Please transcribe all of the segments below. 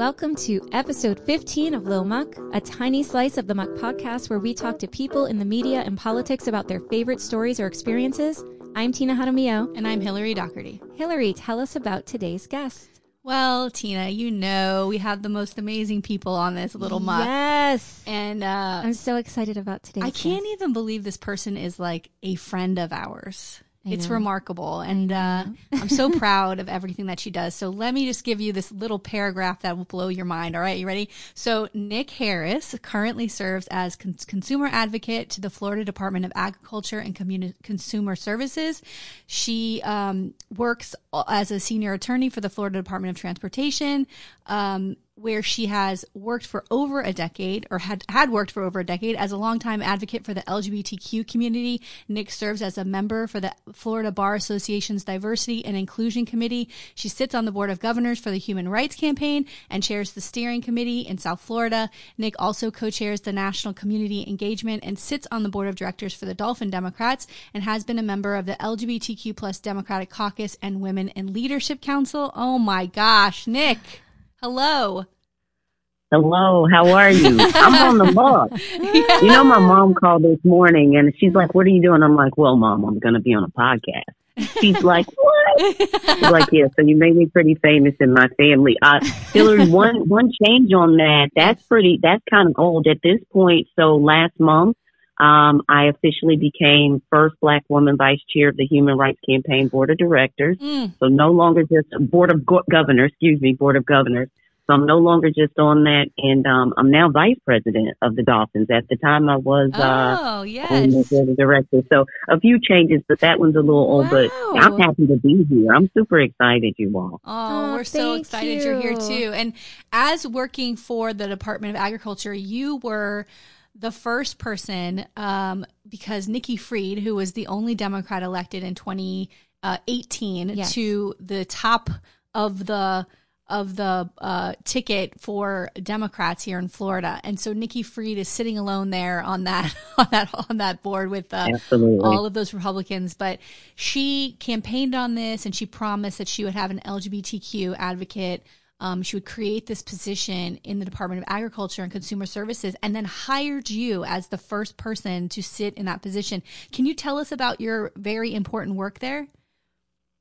Welcome to episode 15 of Li'l Muck, a tiny slice of the Muck podcast where we talk to people in the media and politics about their favorite stories or experiences. I'm Tina Jaramillo. And I'm Hillary Doherty. Hillary, tell us about today's guest. Well, Tina, you know we have the most amazing people on this little muck. Yes. And uh, I'm so excited about today's I can't guest. even believe this person is like a friend of ours. I it's know. remarkable. And uh, I'm so proud of everything that she does. So let me just give you this little paragraph that will blow your mind. All right, you ready? So Nik Harris currently serves as con- consumer advocate to the Florida Department of Agriculture and Communi- Consumer Services. She um, works as a senior attorney for the Florida Department of Transportation. Um, where she has worked for over a decade or had, had worked for over a decade as a longtime advocate for the LGBTQ community. Nik serves as a member for the Florida Bar Association's Diversity and Inclusion Committee. She sits on the board of governors for the Human Rights Campaign and chairs the steering committee in South Florida. Nik also co-chairs the National Community Engagement and sits on the board of directors for the Dolphin Democrats and has been a member of the LGBTQ plus Democratic Caucus and Women in Leadership Council. Oh my gosh, Nik. Hello. Hello, how are you? I'm on the bus. You know, my mom called this morning and she's like, What are you doing? I'm like, Well, mom, I'm going to be on a podcast. She's like, What? She's like, Yeah, so you made me pretty famous in my family. Uh, Hillary, one, one change on that. That's pretty, that's kind of old at this point. So last month, um, I officially became first black woman vice chair of the Human Rights Campaign Board of Directors. Mm. So no longer just board of go- governors, excuse me, board of governors. So I'm no longer just on that, and um, I'm now vice president of the Dolphins. At the time, I was uh, Oh, on the yes. board of directors. So a few changes, but that one's a little old. But I'm happy to be here. I'm super excited, you all. Oh, Oh, we're so excited you're here too. And as working for the Department of Agriculture, you were the first person um, because Nikki Fried, who was the only Democrat elected in 2018 Yes. to the top of the of the uh, ticket for Democrats here in Florida, and so Nikki Fried is sitting alone there on that on that on that board with uh, all of those Republicans, but she campaigned on this and she promised that she would have an LGBTQ advocate. Um, she would create this position in the Department of Agriculture and Consumer Services and then hired you as the first person to sit in that position. Can you tell us about your very important work there?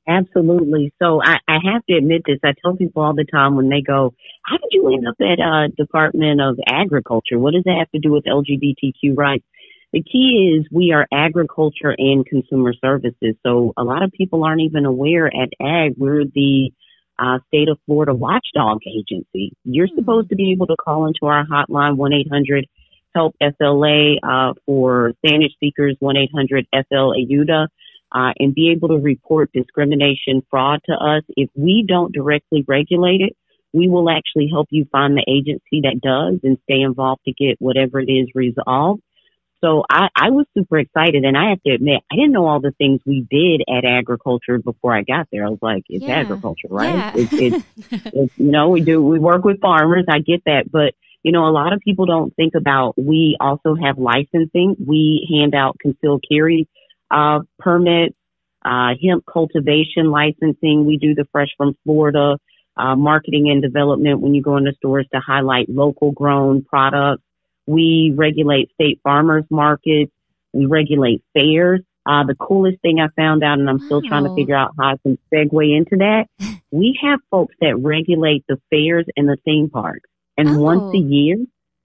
Absolutely. So I, I have to admit this. I tell people all the time when they go, "How did you end up at uh, Department of Agriculture? What does that have to do with LGBTQ rights?" The key is we are agriculture and consumer services. So a lot of people aren't even aware at Ag we're the uh, state of Florida watchdog agency. You're Hmm. supposed to be able to call into our hotline one eight hundred help FLA uh, for Spanish speakers one eight hundred FL Ayuda uh, and be able to report discrimination, fraud to us. If we don't directly regulate it, we will actually help you find the agency that does and stay involved to get whatever it is resolved. So I, I was super excited and I have to admit, I didn't know all the things we did at agriculture before I got there. I was like, it's Yeah. agriculture, right? Yeah. It's, it's, it's, you know, we do, we work with farmers. I get that. But, you know, a lot of people don't think about, we also have licensing. We hand out concealed carry uh, permits, uh, hemp cultivation licensing. We do the fresh from Florida, uh, marketing and development when you go into stores to highlight local grown products. We regulate state farmers markets. We regulate fairs. Uh, the coolest thing I found out, and I'm still trying to figure out how I can segue into that. We have folks that regulate the fairs and the theme parks. And Oh. once a year,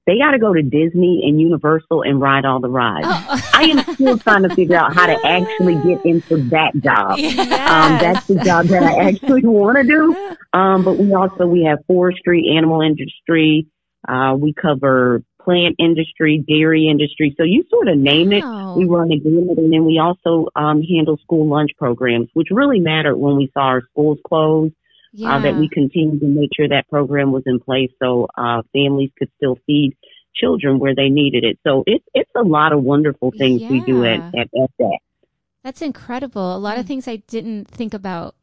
they got to go to Disney and Universal and ride all the rides. Oh. I am still trying to figure out how to actually get into that job. Um, that's the job that I actually want to do. Um, but we also, we have forestry, animal industry. Uh, we cover plant industry, dairy industry. So you sort of name it. We run a gamut and then we also, um, handle school lunch programs, which really mattered when we saw our schools close, yeah. uh, that we continued to make sure that program was in place so, uh, families could still feed children where they needed it. So it's, it's a lot of wonderful things we do at, Yeah. at FDAC. That's incredible. A lot of things I didn't think about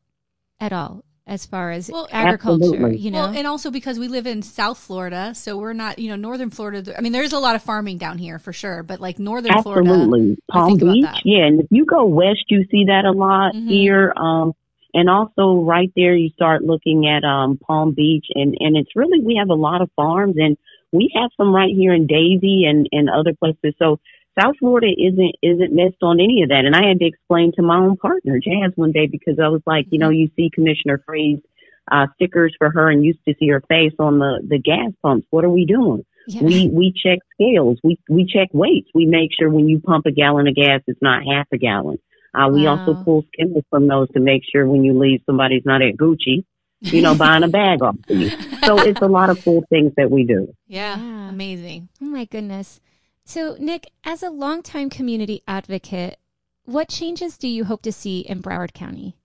at all as far as Well, agriculture, Absolutely. you know. Well, and also because we live in South Florida, so we're not, you know, Northern Florida. I mean, there's a lot of farming down here for sure, but like Northern Absolutely. I Palm Beach. Yeah. And if you go west, you see that a lot Mhm. here. Um, And also right there, you start looking at, um, Palm Beach and, and it's really, we have a lot of farms and we have some right here in Davie and, and other places. So South Florida isn't, isn't missed on any of that. And I had to explain to my own partner, Jazz, one day because I was like, you know, you see Commissioner Fried's uh, stickers for her and used to see her face on the, the gas pumps. What are we doing? Yeah. We we check scales. We we check weights. We make sure when you pump a gallon of gas, it's not half a gallon. Uh, we wow. also pull skimmers from those to make sure when you leave, somebody's not at Gucci, you know, buying a bag off of you. So it's a lot of cool things that we do. Yeah, yeah. amazing. Oh my goodness. So Nik, as a longtime community advocate, what changes do you hope to see in Broward County?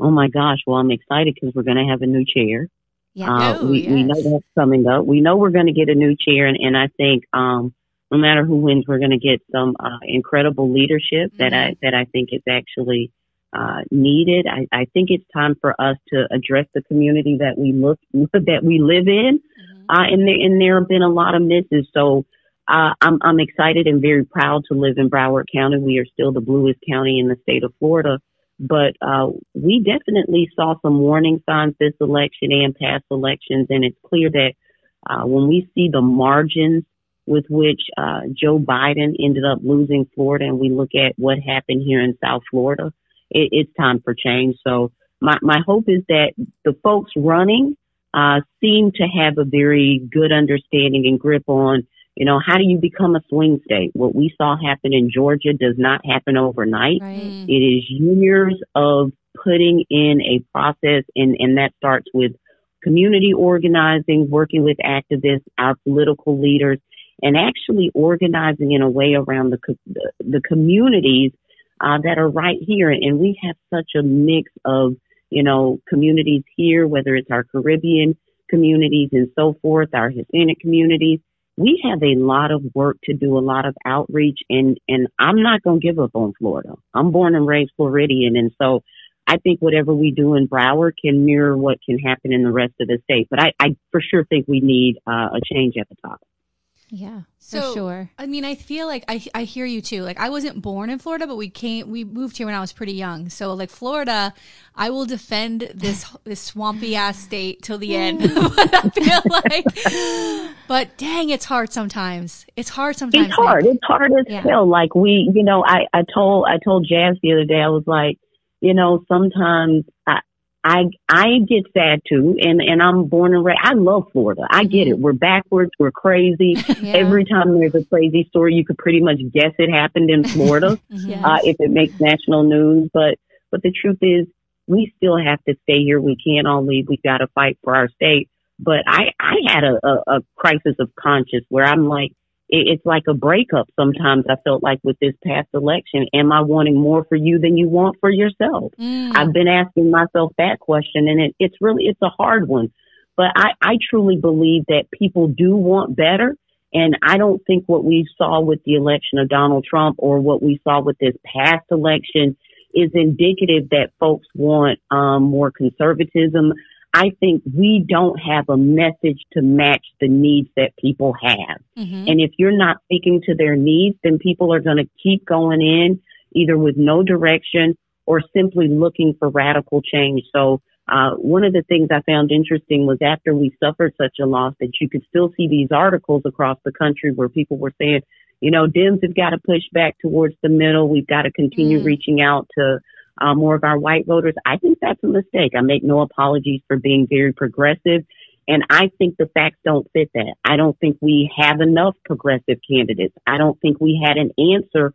Oh my gosh! Well, I'm excited because we're going to have a new chair. Yeah. Uh, oh, we, yes. we know that's coming up. We know we're going to get a new chair, and, and I think um, no matter who wins, we're going to get some uh, incredible leadership mm-hmm. that I that I think is actually uh, needed. I, I think it's time for us to address the community that we look that we live in, mm-hmm. uh, and there and there have been a lot of misses. So. Uh, I'm, I'm excited and very proud to live in Broward County. We are still the bluest county in the state of Florida. But uh, we definitely saw some warning signs this election and past elections, and it's clear that uh, when we see the margins with which uh, Joe Biden ended up losing Florida, and we look at what happened here in South Florida, it, it's time for change. So my my hope is that the folks running uh, seem to have a very good understanding and grip on you know, how do you become a swing state? What we saw happen in Georgia does not happen overnight. Right. It is years of putting in a process and, and that starts with community organizing, working with activists, our political leaders, and actually organizing in a way around the, the, the communities uh, that are right here. And we have such a mix of, you know, communities here, whether it's our Caribbean communities and so forth, our Hispanic communities we have a lot of work to do, a lot of outreach, and and I'm not going to give up on Florida. I'm born and raised Floridian, and so I think whatever we do in Broward can mirror what can happen in the rest of the state. But I, I for sure think we need uh, a change at the top. Yeah, so, for sure. I mean, I feel like I, I hear you too. Like I wasn't born in Florida, but we came we moved here when I was pretty young. So like Florida, I will defend this this swampy ass state till the end. but I feel like, but dang, it's hard sometimes. It's hard sometimes. It's hard. It's hard as yeah. hell. Like we, you know, I I told I told Jazz the other day. I was like, you know, sometimes I I I get sad too, and and I'm born and raised. I love Florida. I get it. We're backwards. We're crazy. yeah. Every time there's a crazy story, you could pretty much guess it happened in Florida yes. uh, if it makes national news. But but the truth is, we still have to stay here. We can't all leave. We've got to fight for our state. But I I had a, a, a crisis of conscience where I'm like, it's like a breakup sometimes I felt like with this past election. Am I wanting more for you than you want for yourself? Mm. I've been asking myself that question and it, it's really, it's a hard one. But I, I truly believe that people do want better. And I don't think what we saw with the election of Donald Trump or what we saw with this past election is indicative that folks want um, more conservatism. I think we don't have a message to match the needs that people have. Mm-hmm. And if you're not speaking to their needs, then people are going to keep going in either with no direction or simply looking for radical change. So, uh, one of the things I found interesting was after we suffered such a loss that you could still see these articles across the country where people were saying, you know, Dems have got to push back towards the middle. We've got to continue mm. reaching out to uh, more of our white voters. I think that's a mistake. I make no apologies for being very progressive. And I think the facts don't fit that. I don't think we have enough progressive candidates. I don't think we had an answer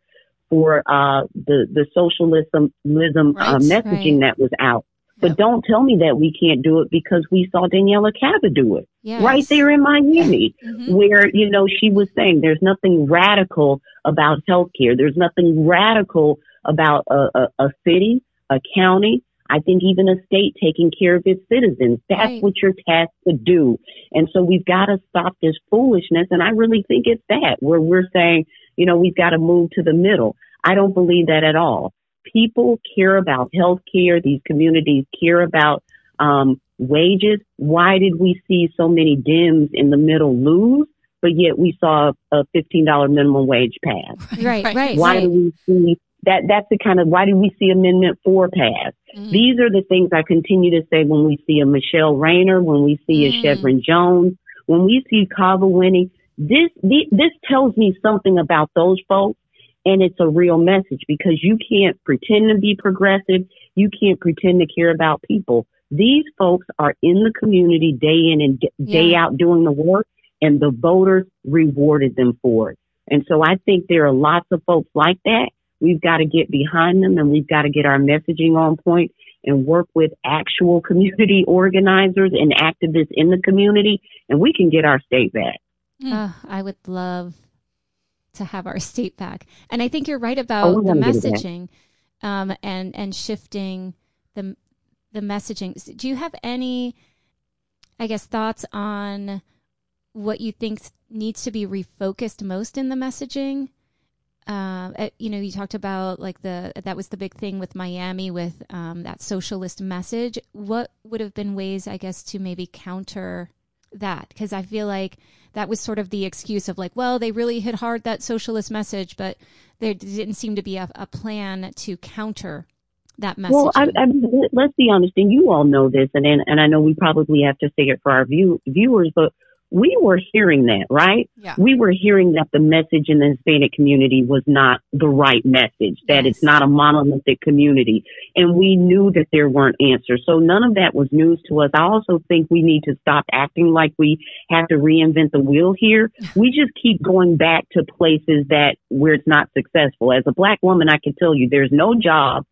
for uh, the the socialism uh, right, uh, messaging right. that was out. But yep. don't tell me that we can't do it because we saw Daniella Cava do it yes. right there in Miami, mm-hmm. where, you know, she was saying there's nothing radical about healthcare. There's nothing radical about a, a, a city, a county, I think even a state taking care of its citizens. That's right. what you're tasked to do. And so we've got to stop this foolishness. And I really think it's that where we're saying, you know, we've got to move to the middle. I don't believe that at all. People care about health care. These communities care about, um, wages. Why did we see so many Dems in the middle lose? But yet we saw a $15 minimum wage pass. Right, right. Why right. do we see that that's the kind of why do we see Amendment Four pass? Mm-hmm. These are the things I continue to say when we see a Michele Rayner, when we see mm-hmm. a Shevrin Jones, when we see Cava winning. This this tells me something about those folks, and it's a real message because you can't pretend to be progressive. You can't pretend to care about people. These folks are in the community day in and day yeah. out doing the work, and the voters rewarded them for it. And so I think there are lots of folks like that We've got to get behind them and we've got to get our messaging on point and work with actual community organizers and activists in the community and we can get our state back. Oh, I would love to have our state back. And I think you're right about oh, the messaging um, and and shifting the the messaging. Do you have any I guess thoughts on what you think needs to be refocused most in the messaging? Um, you know, you talked about like the that was the big thing with Miami with um, that socialist message. What would have been ways, I guess, to maybe counter that? Because I feel like that was sort of the excuse of like, well, they really hit hard that socialist message, but there didn't seem to be a, a plan to counter that message. Well, I, I, let's be honest, and you all know this, and and I know we probably have to say it for our view, viewers, but we were hearing that, right? Yeah. We were hearing that the message in the Hispanic community was not the right message, that yes. it's not a monolithic community. And we knew that there weren't answers. So none of that was news to us. I also think we need to stop acting like we have to reinvent the wheel here. We just keep going back to places that where it's not successful. As a black woman, I can tell you there's no job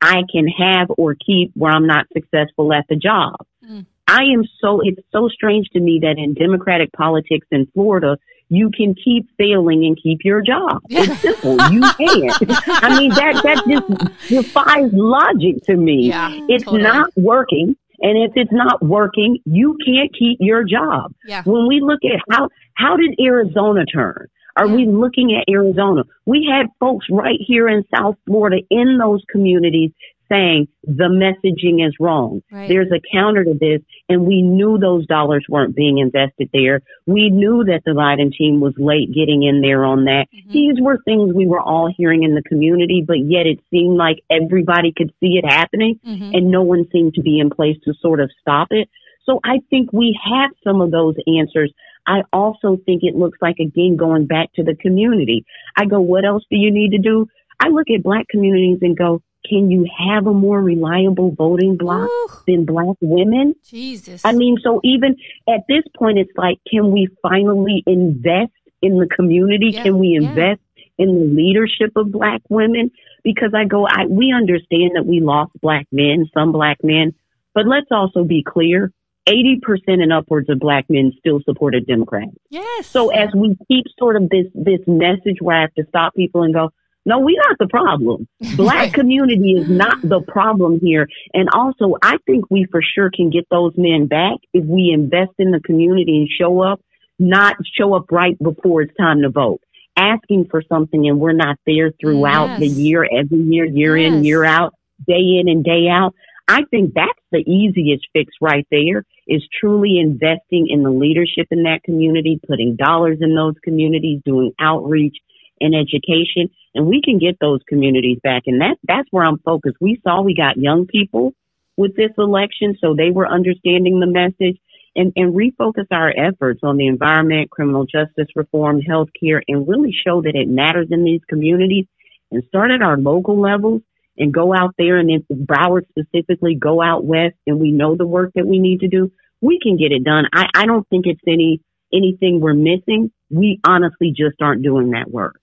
I can have or keep where I'm not successful at the job. Mm. I am so, it's so strange to me that in Democratic politics in Florida, you can keep failing and keep your job. It's simple. You can't. I mean, that, that just defies logic to me. Yeah, it's totally. not working. And if it's not working, you can't keep your job. Yeah. When we look at how, how did Arizona turn? Are we looking at Arizona? We had folks right here in South Florida in those communities saying the messaging is wrong. Right. There's a counter to this, and we knew those dollars weren't being invested there. We knew that the Biden team was late getting in there on that. Mm-hmm. These were things we were all hearing in the community, but yet it seemed like everybody could see it happening, mm-hmm. and no one seemed to be in place to sort of stop it. So I think we have some of those answers. I also think it looks like again going back to the community. I go, what else do you need to do? I look at black communities and go, can you have a more reliable voting bloc Ooh. than black women? Jesus. I mean, so even at this point, it's like, can we finally invest in the community? Yeah, can we invest yeah. in the leadership of black women? Because I go, I, we understand that we lost black men, some black men, but let's also be clear. 80% and upwards of black men still supported Democrats. Yes. So as we keep sort of this, this message where I have to stop people and go, no, we're not the problem. Black community is not mm-hmm. the problem here. And also, I think we for sure can get those men back if we invest in the community and show up, not show up right before it's time to vote. Asking for something and we're not there throughout yes. the year, every year, year yes. in, year out, day in and day out. I think that's the easiest fix right there is truly investing in the leadership in that community, putting dollars in those communities, doing outreach and education and we can get those communities back. And that, that's where I'm focused. We saw we got young people with this election, so they were understanding the message and, and refocus our efforts on the environment, criminal justice reform, healthcare, and really show that it matters in these communities and start at our local levels and go out there and if Broward specifically go out west and we know the work that we need to do, we can get it done. I, I don't think it's any anything we're missing. We honestly just aren't doing that work.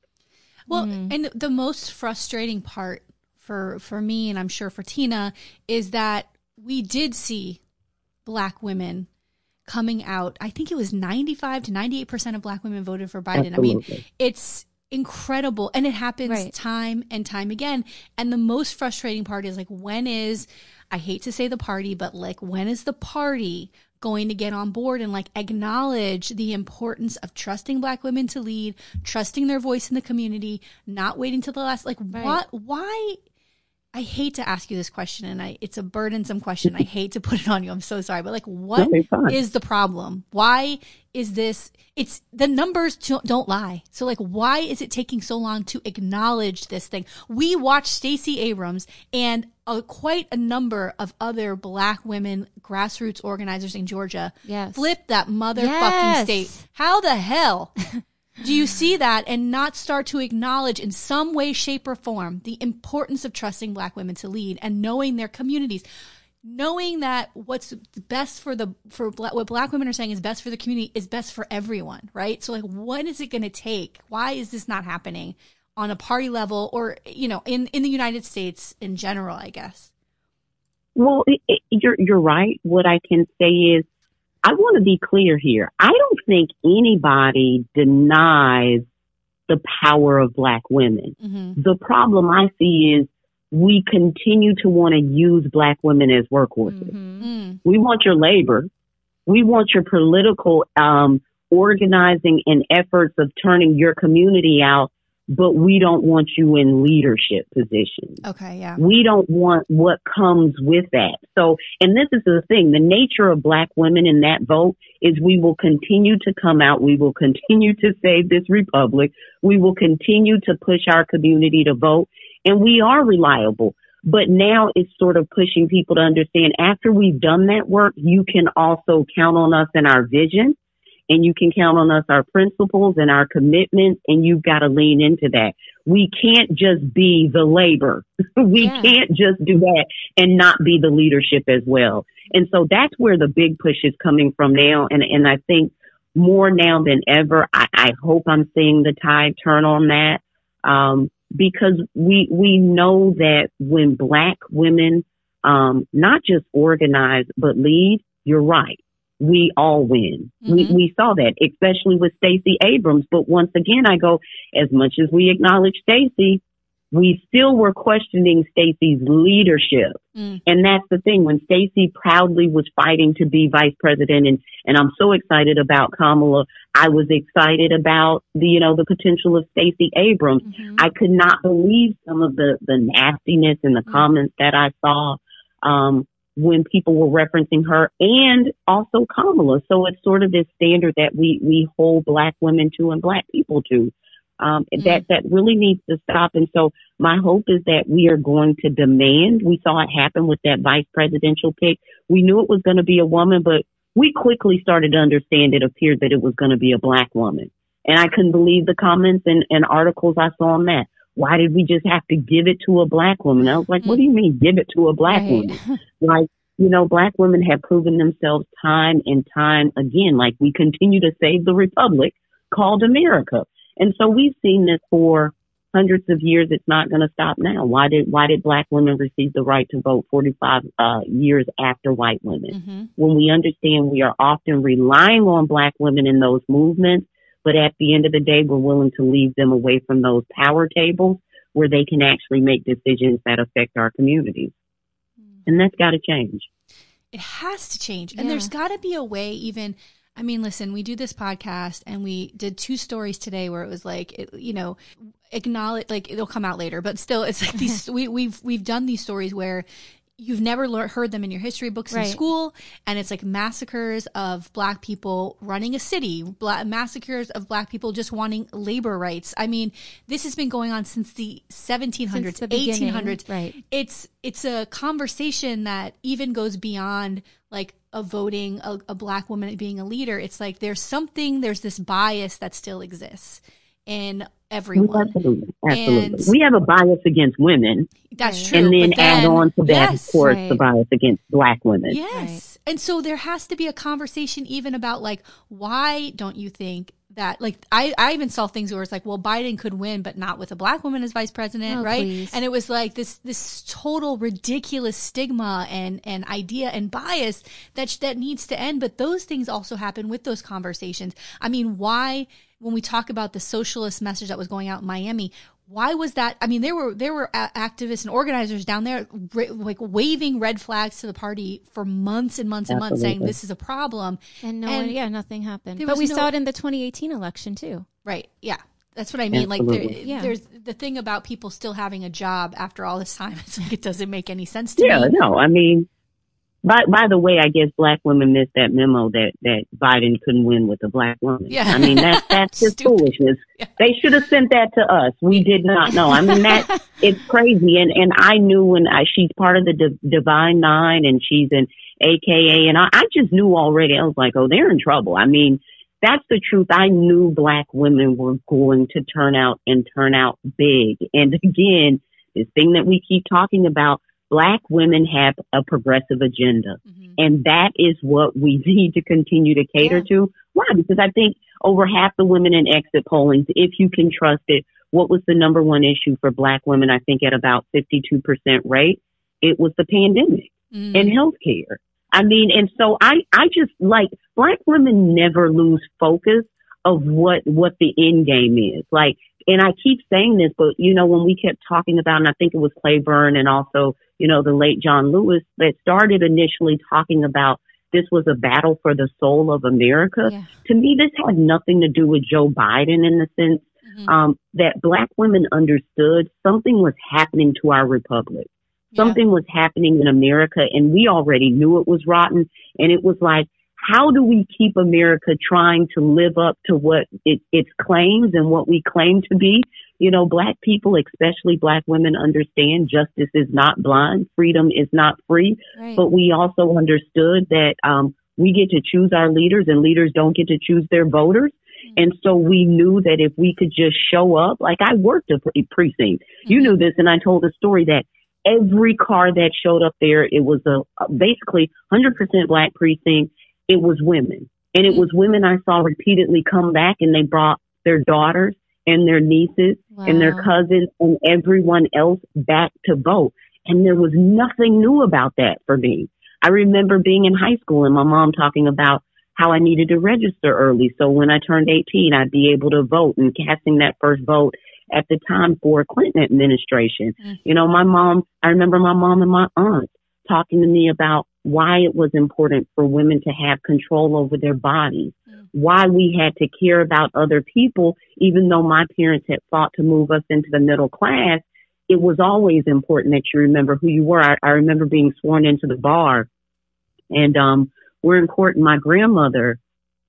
Well, mm. and the most frustrating part for for me and I'm sure for Tina is that we did see black women coming out. I think it was 95 to 98% of black women voted for Biden. Absolutely. I mean, it's incredible and it happens right. time and time again. And the most frustrating part is like when is I hate to say the party, but like when is the party going to get on board and like acknowledge the importance of trusting black women to lead, trusting their voice in the community, not waiting till the last like right. what why I hate to ask you this question, and I it's a burdensome question. I hate to put it on you. I'm so sorry, but like, what is the problem? Why is this? It's the numbers don't lie. So like, why is it taking so long to acknowledge this thing? We watched Stacey Abrams and a, quite a number of other Black women grassroots organizers in Georgia yes. flip that motherfucking yes. state. How the hell? Do you see that and not start to acknowledge in some way, shape, or form the importance of trusting Black women to lead and knowing their communities? Knowing that what's best for the for black, what black women are saying is best for the community is best for everyone, right? So like, what is it going to take? Why is this not happening on a party level, or you know, in in the United States in general? I guess. Well, it, it, you're you're right. What I can say is I want to be clear here. I don't think anybody denies the power of black women. Mm-hmm. The problem I see is we continue to want to use black women as workhorses. Mm-hmm. Mm. We want your labor. We want your political um, organizing and efforts of turning your community out but we don't want you in leadership positions. Okay, yeah. We don't want what comes with that. So, and this is the thing, the nature of black women in that vote is we will continue to come out. We will continue to save this republic. We will continue to push our community to vote and we are reliable. But now it's sort of pushing people to understand after we've done that work, you can also count on us and our vision and you can count on us, our principles and our commitments, and you've got to lean into that. We can't just be the labor. we yeah. can't just do that and not be the leadership as well. And so that's where the big push is coming from now. And, and I think more now than ever, I, I hope I'm seeing the tide turn on that. Um, because we, we know that when black women, um, not just organize, but lead, you're right we all win. Mm-hmm. We, we saw that, especially with Stacey Abrams. But once again, I go, as much as we acknowledge Stacey, we still were questioning Stacey's leadership. Mm. And that's the thing. When Stacey proudly was fighting to be vice president and, and I'm so excited about Kamala, I was excited about the, you know, the potential of Stacey Abrams. Mm-hmm. I could not believe some of the, the nastiness and the mm. comments that I saw. Um, when people were referencing her and also Kamala. So it's sort of this standard that we, we hold black women to and black people to. Um, mm-hmm. that, that really needs to stop. And so my hope is that we are going to demand, we saw it happen with that vice presidential pick. We knew it was going to be a woman, but we quickly started to understand it appeared that it was going to be a black woman. And I couldn't believe the comments and, and articles I saw on that why did we just have to give it to a black woman? I was like, what do you mean give it to a black right. woman? like, you know, black women have proven themselves time and time again. Like we continue to save the republic called America. And so we've seen this for hundreds of years. It's not going to stop now. Why did, why did black women receive the right to vote 45 uh, years after white women? Mm-hmm. When we understand we are often relying on black women in those movements but at the end of the day, we're willing to leave them away from those power tables where they can actually make decisions that affect our communities. Mm. And that's got to change. It has to change. Yeah. And there's got to be a way, even. I mean, listen, we do this podcast and we did two stories today where it was like, it, you know, acknowledge, like it'll come out later, but still it's like these, we, we've, we've done these stories where you've never learned, heard them in your history books right. in school and it's like massacres of black people running a city black, massacres of black people just wanting labor rights. I mean this has been going on since the 1700s since the 1800s right. It's it's a conversation that even goes beyond like a voting a, a black woman being a leader. It's like there's something there's this bias that still exists in everyone. Absolutely. Absolutely. And we have a bias against women. That's true. And then, then add on to that, yes, of course, right. the bias against black women. Yes. Right. And so there has to be a conversation even about like, why don't you think that like I, I even saw things where it's like well biden could win but not with a black woman as vice president oh, right please. and it was like this this total ridiculous stigma and and idea and bias that that needs to end but those things also happen with those conversations i mean why when we talk about the socialist message that was going out in Miami, why was that? I mean, there were there were activists and organizers down there like waving red flags to the party for months and months and months, saying this is a problem. And no, and yeah, nothing happened. But we no, saw it in the 2018 election too. Right. Yeah. That's what I mean. Absolutely. Like, there, yeah. there's the thing about people still having a job after all this time. It's like it doesn't make any sense to yeah, me. Yeah, no. I mean, by by the way, I guess black women missed that memo that that Biden couldn't win with a black woman. Yeah. I mean that that's just foolishness. Yeah. They should have sent that to us. We did not know. I mean that it's crazy. And and I knew when I, she's part of the D- Divine Nine and she's an AKA, and I, I just knew already. I was like, oh, they're in trouble. I mean, that's the truth. I knew black women were going to turn out and turn out big. And again, this thing that we keep talking about black women have a progressive agenda. Mm-hmm. And that is what we need to continue to cater yeah. to. Why? Because I think over half the women in exit pollings, if you can trust it, what was the number one issue for black women? I think at about 52% rate, it was the pandemic mm-hmm. and healthcare. I mean, and so I, I just like black women never lose focus of what, what the end game is. Like, and I keep saying this, but you know, when we kept talking about, and I think it was Clyburn and also you know, the late John Lewis that started initially talking about this was a battle for the soul of America. Yeah. To me, this had nothing to do with Joe Biden in the sense mm-hmm. um, that black women understood something was happening to our republic. Something yeah. was happening in America and we already knew it was rotten. And it was like, how do we keep America trying to live up to what it, its claims and what we claim to be? You know, black people, especially black women understand justice is not blind. Freedom is not free. Right. But we also understood that, um, we get to choose our leaders and leaders don't get to choose their voters. Mm-hmm. And so we knew that if we could just show up, like I worked a precinct, mm-hmm. you knew this, and I told a story that every car that showed up there, it was a basically 100% black precinct it was women. And it was women I saw repeatedly come back and they brought their daughters and their nieces wow. and their cousins and everyone else back to vote. And there was nothing new about that for me. I remember being in high school and my mom talking about how I needed to register early. So when I turned 18, I'd be able to vote and casting that first vote at the time for Clinton administration. Mm-hmm. You know, my mom, I remember my mom and my aunt talking to me about why it was important for women to have control over their bodies, why we had to care about other people, even though my parents had fought to move us into the middle class. It was always important that you remember who you were. I, I remember being sworn into the bar and, um, we're in court and my grandmother,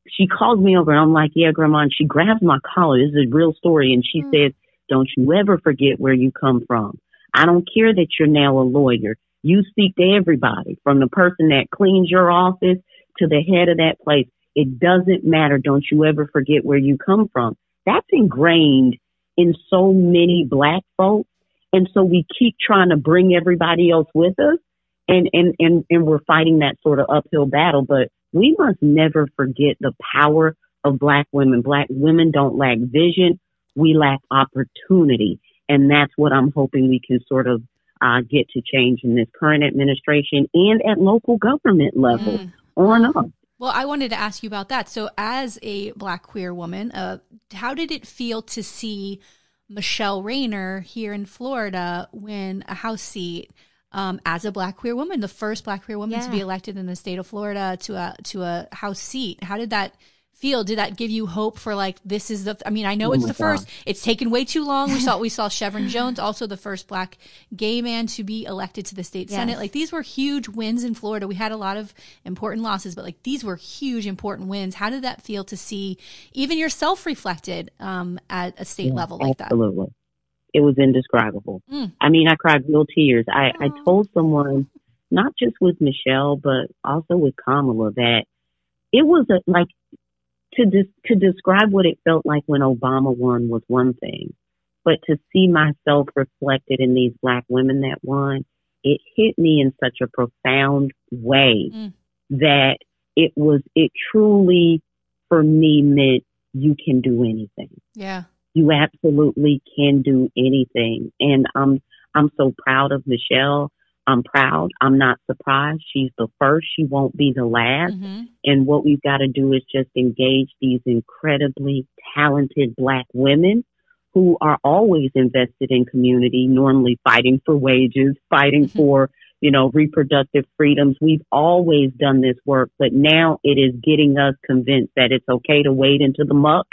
she calls me over and I'm like, yeah, grandma. And she grabs my collar. This is a real story. And she mm. says, don't you ever forget where you come from. I don't care that you're now a lawyer. You speak to everybody from the person that cleans your office to the head of that place. It doesn't matter. Don't you ever forget where you come from. That's ingrained in so many black folks. And so we keep trying to bring everybody else with us and, and, and, and we're fighting that sort of uphill battle, but we must never forget the power of black women. Black women don't lack vision. We lack opportunity. And that's what I'm hoping we can sort of uh, get to change in this current administration and at local government level mm. on up. Well, I wanted to ask you about that. So, as a Black queer woman, uh, how did it feel to see Michele Rayner here in Florida win a House seat um, as a Black queer woman, the first Black queer woman yeah. to be elected in the state of Florida to a to a House seat? How did that feel? Did that give you hope for like this is the? I mean, I know it's oh the first. It's taken way too long. We saw we saw Shevrin Jones, also the first black gay man to be elected to the state yes. senate. Like these were huge wins in Florida. We had a lot of important losses, but like these were huge important wins. How did that feel to see even yourself reflected um, at a state yeah, level like that? Absolutely, it was indescribable. Mm. I mean, I cried real tears. I, I told someone, not just with Michele, but also with Kamala, that it was a, like to de- to describe what it felt like when Obama won was one thing, but to see myself reflected in these black women that won, it hit me in such a profound way mm. that it was it truly for me meant you can do anything. Yeah. You absolutely can do anything. And I'm I'm so proud of Michele I'm proud. I'm not surprised. She's the first. She won't be the last. Mm-hmm. And what we've got to do is just engage these incredibly talented black women who are always invested in community, normally fighting for wages, fighting mm-hmm. for, you know, reproductive freedoms. We've always done this work, but now it is getting us convinced that it's okay to wade into the muck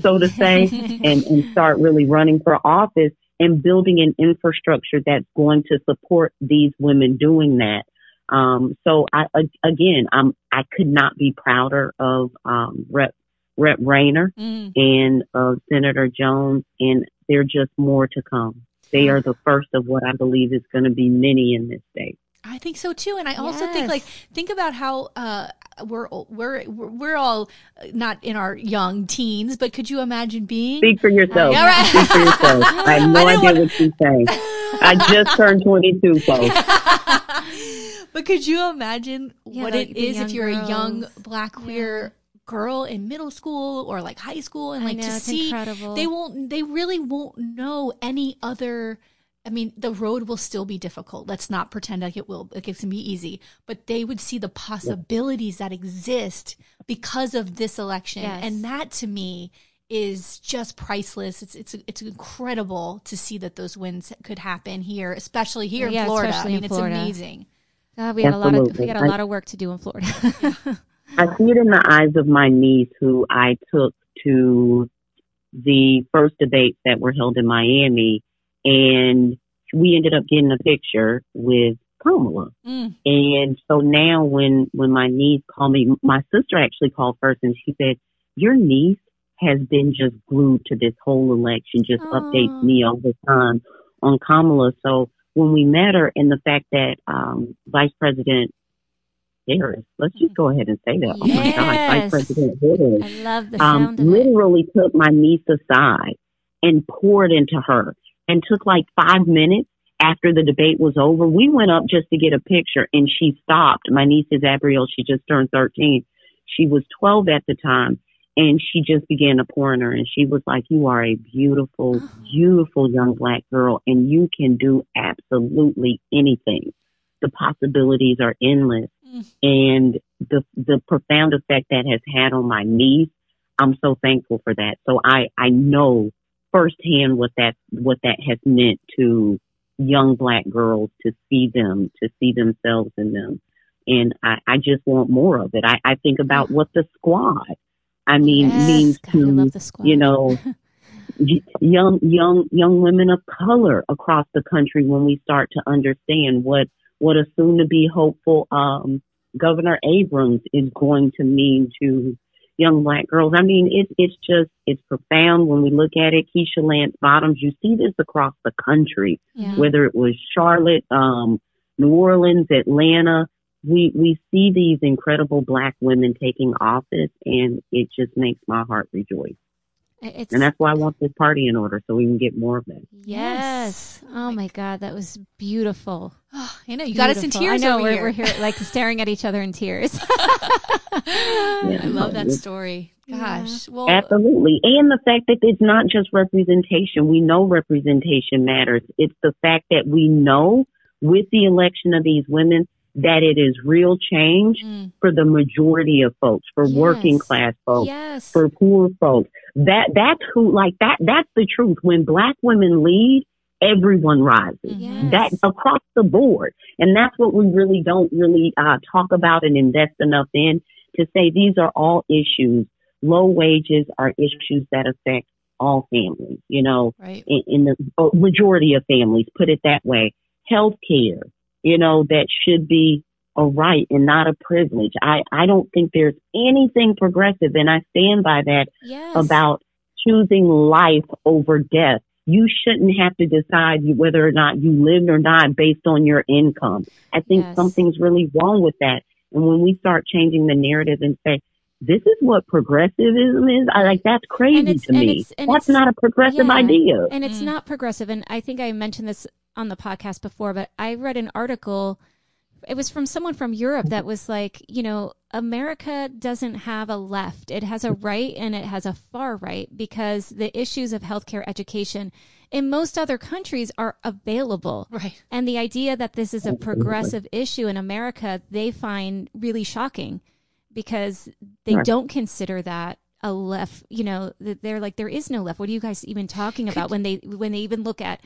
so to say, and, and start really running for office and building an infrastructure that's going to support these women doing that. Um, so I, again, I'm, I could not be prouder of, um, Rep, Rep Rayner mm. and of Senator Jones, and they're just more to come. They are the first of what I believe is going to be many in this state. I think so too, and I also yes. think like think about how uh, we're we're we're all not in our young teens, but could you imagine being? Speak for yourself. Yeah, right. Speak for yourself. I have no I idea want... what you're saying. I just turned 22, folks. but could you imagine yeah, what it is if you're girls. a young black queer? Yeah girl in middle school or like high school and like know, to see incredible. they won't they really won't know any other I mean, the road will still be difficult. Let's not pretend like it will, like it can be easy, but they would see the possibilities that exist because of this election. Yes. And that to me is just priceless. It's, it's, it's incredible to see that those wins could happen here, especially here yeah, in Florida. I mean, it's amazing. God, we have a lot of, we got a lot of work to do in Florida. I see it in the eyes of my niece who I took to the first debates that were held in Miami and we ended up getting a picture with Kamala. Mm. And so now when, when my niece called me, my sister actually called first and she said, your niece has been just glued to this whole election, just Aww. updates me all the time on Kamala. So when we met her and the fact that, um, Vice President Harris, let's just go ahead and say that. Yes. Oh my God, Vice President Harris. I love the um, sound um, literally it. took my niece aside and poured into her and took like five minutes after the debate was over. We went up just to get a picture and she stopped. My niece is Abrielle. She just turned 13. She was 12 at the time and she just began to pour in her and she was like, you are a beautiful, beautiful young black girl and you can do absolutely anything. The possibilities are endless mm. and the, the profound effect that has had on my niece. I'm so thankful for that. So I, I know firsthand what that what that has meant to young black girls to see them, to see themselves in them. And I, I just want more of it. I, I think about what the squad, I mean, yes. means to, you know, young, young, young women of color across the country when we start to understand what, what a soon to be hopeful, um, Governor Abrams is going to mean to young black girls. I mean, it's it's just it's profound when we look at it. Keisha Lance Bottoms, you see this across the country, yeah. whether it was Charlotte, um, New Orleans, Atlanta. We we see these incredible black women taking office, and it just makes my heart rejoice. It's, and that's why I want this party in order so we can get more of it. Yes. Oh my God, that was beautiful. Oh, I know you beautiful. got us in tears. I know we're, here. we're here like staring at each other in tears. yeah, I love that story. Gosh, well, absolutely, and the fact that it's not just representation. We know representation matters. It's the fact that we know with the election of these women that it is real change mm. for the majority of folks, for yes. working class folks, yes. for poor folks. That that's who like that that's the truth. When black women lead, everyone rises. Yes. That across the board. And that's what we really don't really uh, talk about and invest enough in to say these are all issues. Low wages are issues that affect all families, you know, right. in, in the majority of families, put it that way. Health care, you know, that should be a right and not a privilege. I, I don't think there's anything progressive and I stand by that yes. about choosing life over death. You shouldn't have to decide whether or not you live or not based on your income. I think yes. something's really wrong with that. And when we start changing the narrative and say, this is what progressivism is. I like that's crazy to me. It's, that's not a progressive yeah, idea. And it's mm. not progressive. And I think I mentioned this on the podcast before, but I read an article. It was from someone from Europe that was like, you know, America doesn't have a left. It has a right and it has a far right because the issues of healthcare education in most other countries are available. Right. And the idea that this is a progressive issue in America, they find really shocking because they right. don't consider that a left, you know, they're like there is no left. What are you guys even talking about when they when they even look at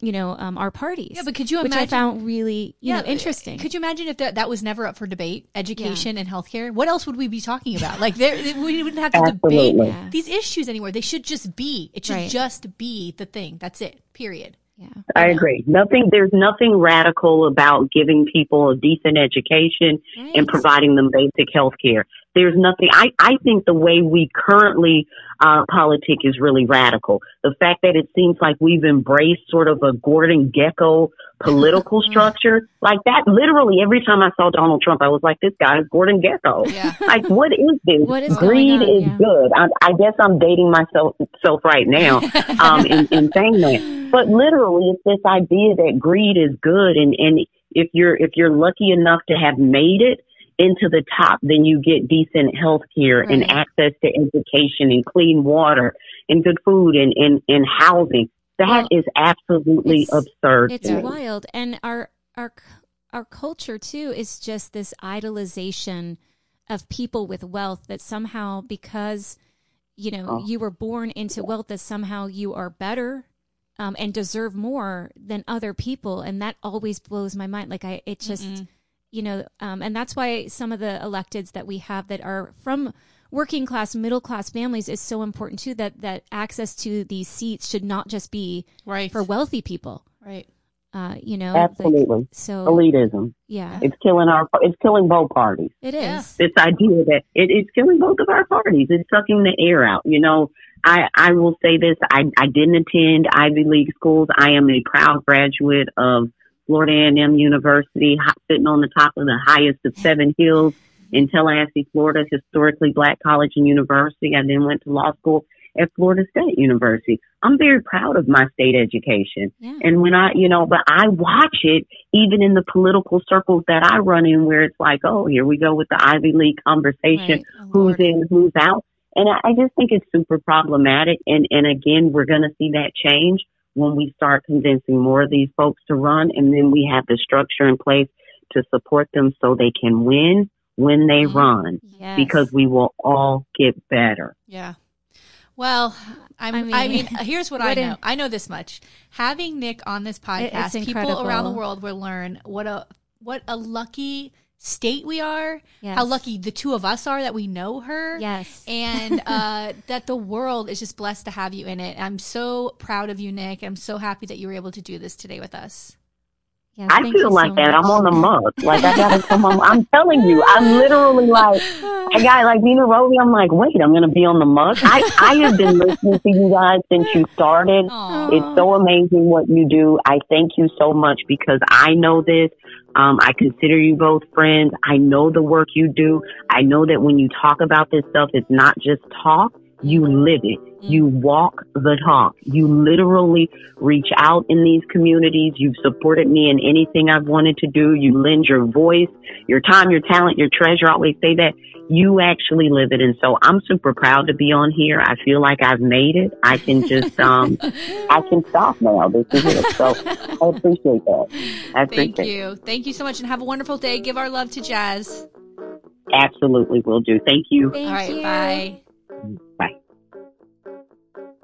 you know, um, our parties. Yeah, but could you imagine? which I found really, you Yeah, know, interesting. Could you imagine if that, that was never up for debate, education and healthcare? What else would we be talking about? Like there, we wouldn't have to Absolutely. debate Yeah. these issues anymore. They should just be. It should Right. just be the thing. That's it. Period. yeah. I agree. Nothing, there's nothing radical about giving people a decent education Right. and providing them basic health care. There's nothing, I, I think the way we currently, uh, politic is really radical. The fact that it seems like we've embraced sort of a Gordon Gekko political structure, like that, literally every time I saw Donald Trump, I was like, this guy is Gordon Gekko. Yeah. like what is this? What is Greed is Yeah. good. I, I guess I'm dating myself self right now um, in, in saying that. But literally, it's this idea that greed is good, and and if you're if you're lucky enough to have made it into the top, then you get decent health care and access to education and clean water and good food and and, and housing. That Well, is absolutely it's- absurd. It's to wild, and our our our culture too is just this idolization of people with wealth that somehow because you know Oh. you were born into wealth that somehow you are better um, and deserve more than other people, and that always blows my mind. Like I, it just you know, um, and that's why some of the electeds that we have that are from working class, middle class families is so important too. That that access to these seats should not just be Right. for wealthy people. right. Uh, you know, like, Absolutely. so Elitism. yeah, It's killing our. It's killing both parties. it is. Yeah. this idea that it, it's killing both of our parties. It's sucking the air out. You know, I, I will say this. I, I didn't attend Ivy League schools. I am a proud graduate of Florida A&M University, sitting on the top of the highest of seven hills in Tallahassee, Florida, historically black college and university. I then went to law school at Florida State University. I'm very proud of my state education. Yeah. And when I, you know, but I watch it even in the political circles that I run in where it's like, oh, here we go with the Ivy League conversation. Right. Oh, Who's Lord. in, who's out. And I, I just think it's super problematic. And, and again, we're going to see that change when we start convincing more of these folks to run. And then we have the structure in place to support them so they can win when they Mhm. run Yes. because we will all get better. Yeah. Well, I'm, I I mean, mean, here's what I what a- know. I know this much. Having Nik on this podcast, people around the world will learn what a what a lucky state we are. Yes. How lucky the two of us are that we know her. Yes. and uh, that the world is just blessed to have you in it. I'm so proud of you, Nik. I'm so happy that you were able to do this today with us. Yes, I feel you like so that. much. I'm on the Muck. Like I gotta come on. I'm telling you, I'm literally like, I got like Nina Roby. I'm like, wait, I'm gonna be on the Muck. I I have been listening to you guys since you started. Aw. It's so amazing what you do. I thank you so much because I know this. Um, I consider you both friends. I know the work you do. I know that when you talk about this stuff, it's not just talk. You live it. You walk the talk. You literally reach out in these communities. You've supported me in anything I've wanted to do. You lend your voice, your time, your talent, your treasure. I always say that. You actually live it. And so I'm super proud to be on here. I feel like I've made it. I can just, um, I can stop now. This is it. So I appreciate that. I appreciate Thank it. you. Thank you so much and have a wonderful day. Give our love to Jazz. Absolutely will do. Thank you. Thank All right. you. Bye. Bye.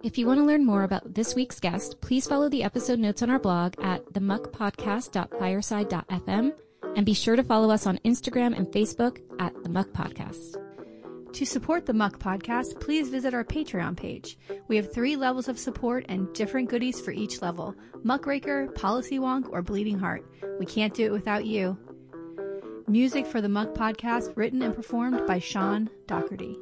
If you want to learn more about this week's guest, please follow the episode notes on our blog at themuckpodcast.fireside.fm and be sure to follow us on Instagram and Facebook at the Muck Podcast. To support the Muck Podcast, please visit our Patreon page. We have three levels of support and different goodies for each level Muckraker, Policy Wonk, or Bleeding Heart. We can't do it without you. Music for the Muck Podcast written and performed by Sean Doherty.